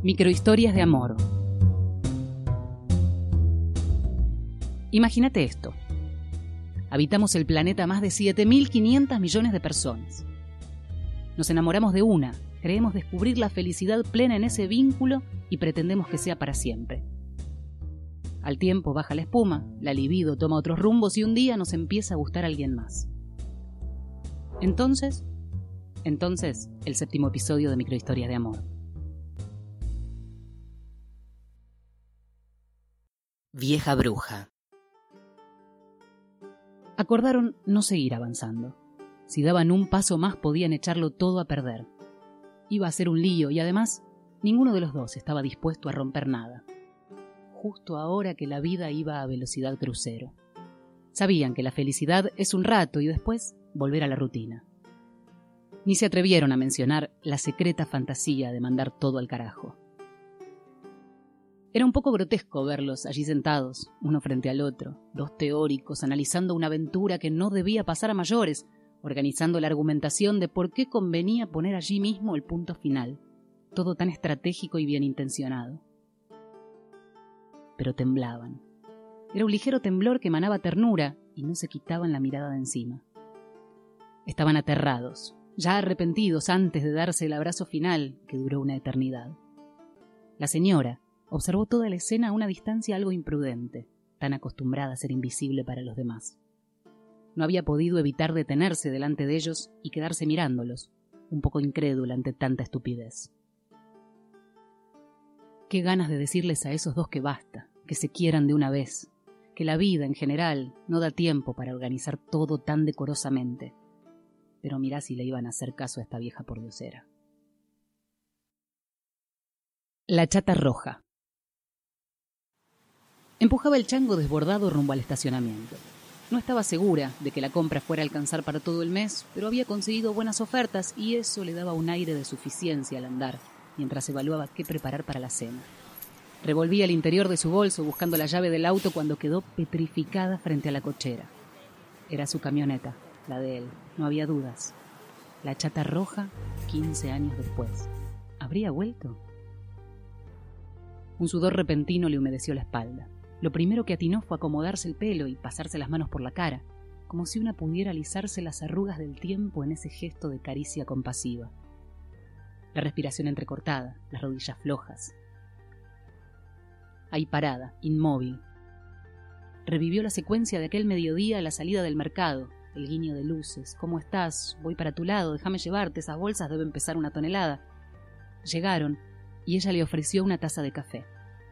Microhistorias de amor. Imagínate esto. Habitamos el planeta más de 7.500 millones de personas. Nos enamoramos de una, creemos descubrir la felicidad plena en ese vínculo y pretendemos que sea para siempre. Al tiempo baja la espuma, la libido toma otros rumbos y un día nos empieza a gustar alguien más. Entonces, entonces, el séptimo episodio de Microhistorias de Amor. Vieja bruja. Acordaron no seguir avanzando. Si daban un paso más podían echarlo todo a perder. Iba a ser un lío y además ninguno de los dos estaba dispuesto a romper nada. Justo ahora que la vida iba a velocidad crucero. Sabían que la felicidad es un rato y después volver a la rutina. Ni se atrevieron a mencionar la secreta fantasía de mandar todo al carajo. Era un poco grotesco verlos allí sentados, uno frente al otro, dos teóricos analizando una aventura que no debía pasar a mayores, organizando la argumentación de por qué convenía poner allí mismo el punto final, todo tan estratégico y bien intencionado. Pero temblaban. Era un ligero temblor que emanaba ternura y no se quitaban la mirada de encima. Estaban aterrados, ya arrepentidos antes de darse el abrazo final, que duró una eternidad. La señora observó toda la escena a una distancia algo imprudente, tan acostumbrada a ser invisible para los demás. No había podido evitar detenerse delante de ellos y quedarse mirándolos, un poco incrédula ante tanta estupidez. Qué ganas de decirles a esos dos que basta, que se quieran de una vez, que la vida en general no da tiempo para organizar todo tan decorosamente pero mirá si le iban a hacer caso a esta vieja pordiosera. La chata roja. Empujaba el chango desbordado rumbo al estacionamiento. No estaba segura de que la compra fuera a alcanzar para todo el mes, pero había conseguido buenas ofertas y eso le daba un aire de suficiencia al andar, mientras evaluaba qué preparar para la cena. Revolvía el interior de su bolso buscando la llave del auto cuando quedó petrificada frente a la cochera. Era su camioneta, la de él, no había dudas. La chata roja, 15 años después. ¿Habría vuelto? Un sudor repentino le humedeció la espalda. Lo primero que atinó fue acomodarse el pelo y pasarse las manos por la cara, como si una pudiera alisarse las arrugas del tiempo en ese gesto de caricia compasiva. La respiración entrecortada, las rodillas flojas. Ahí parada, inmóvil. Revivió la secuencia de aquel mediodía a la salida del mercado, el guiño de luces. ¿Cómo estás? Voy para tu lado, déjame llevarte, esas bolsas deben pesar una tonelada. Llegaron, y ella le ofreció una taza de café.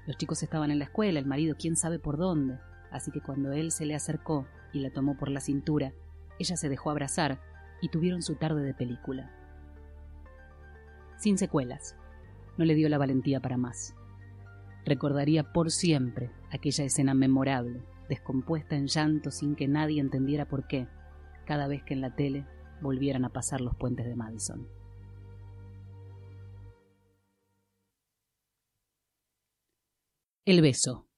Los chicos estaban en la escuela, el marido quién sabe por dónde, así que cuando él se le acercó y la tomó por la cintura, ella se dejó abrazar y tuvieron su tarde de película. Sin secuelas. No le dio la valentía para más. Recordaría por siempre aquella escena memorable, descompuesta en llanto sin que nadie entendiera por qué, cada vez que en la tele volvieran a pasar los puentes de Madison. El beso.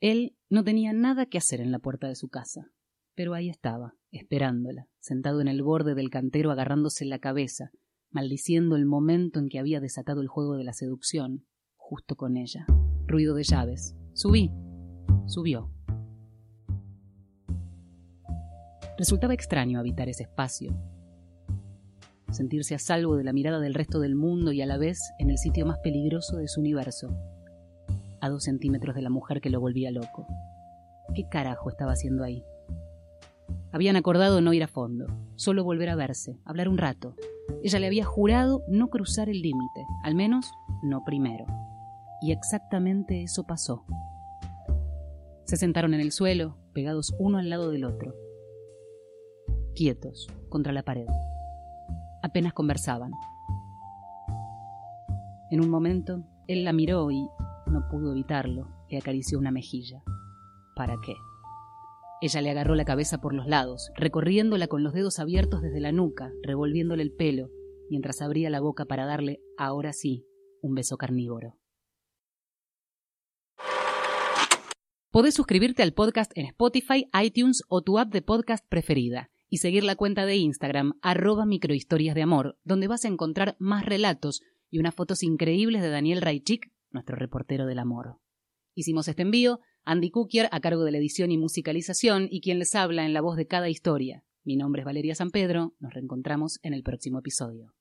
Él no tenía nada que hacer en la puerta de su casa, pero ahí estaba, esperándola, sentado en el borde del cantero agarrándose la cabeza, maldiciendo el momento en que había desatado el juego de la seducción, justo con ella. Ruido de llaves. Subí. Subió. Resultaba extraño habitar ese espacio, sentirse a salvo de la mirada del resto del mundo y a la vez en el sitio más peligroso de su universo, a dos centímetros de la mujer que lo volvía loco. ¿Qué carajo estaba haciendo ahí? Habían acordado no ir a fondo, solo volver a verse, hablar un rato. Ella le había jurado no cruzar el límite, al menos no primero. Y exactamente eso pasó. Se sentaron en el suelo, pegados uno al lado del otro quietos contra la pared. Apenas conversaban. En un momento, él la miró y, no pudo evitarlo, le acarició una mejilla. ¿Para qué? Ella le agarró la cabeza por los lados, recorriéndola con los dedos abiertos desde la nuca, revolviéndole el pelo, mientras abría la boca para darle, ahora sí, un beso carnívoro. Podés suscribirte al podcast en Spotify, iTunes o tu app de podcast preferida y seguir la cuenta de Instagram arroba microhistorias de amor, donde vas a encontrar más relatos y unas fotos increíbles de Daniel Raichik, nuestro reportero del amor. Hicimos este envío, Andy Cookier a cargo de la edición y musicalización y quien les habla en la voz de cada historia. Mi nombre es Valeria San Pedro, nos reencontramos en el próximo episodio.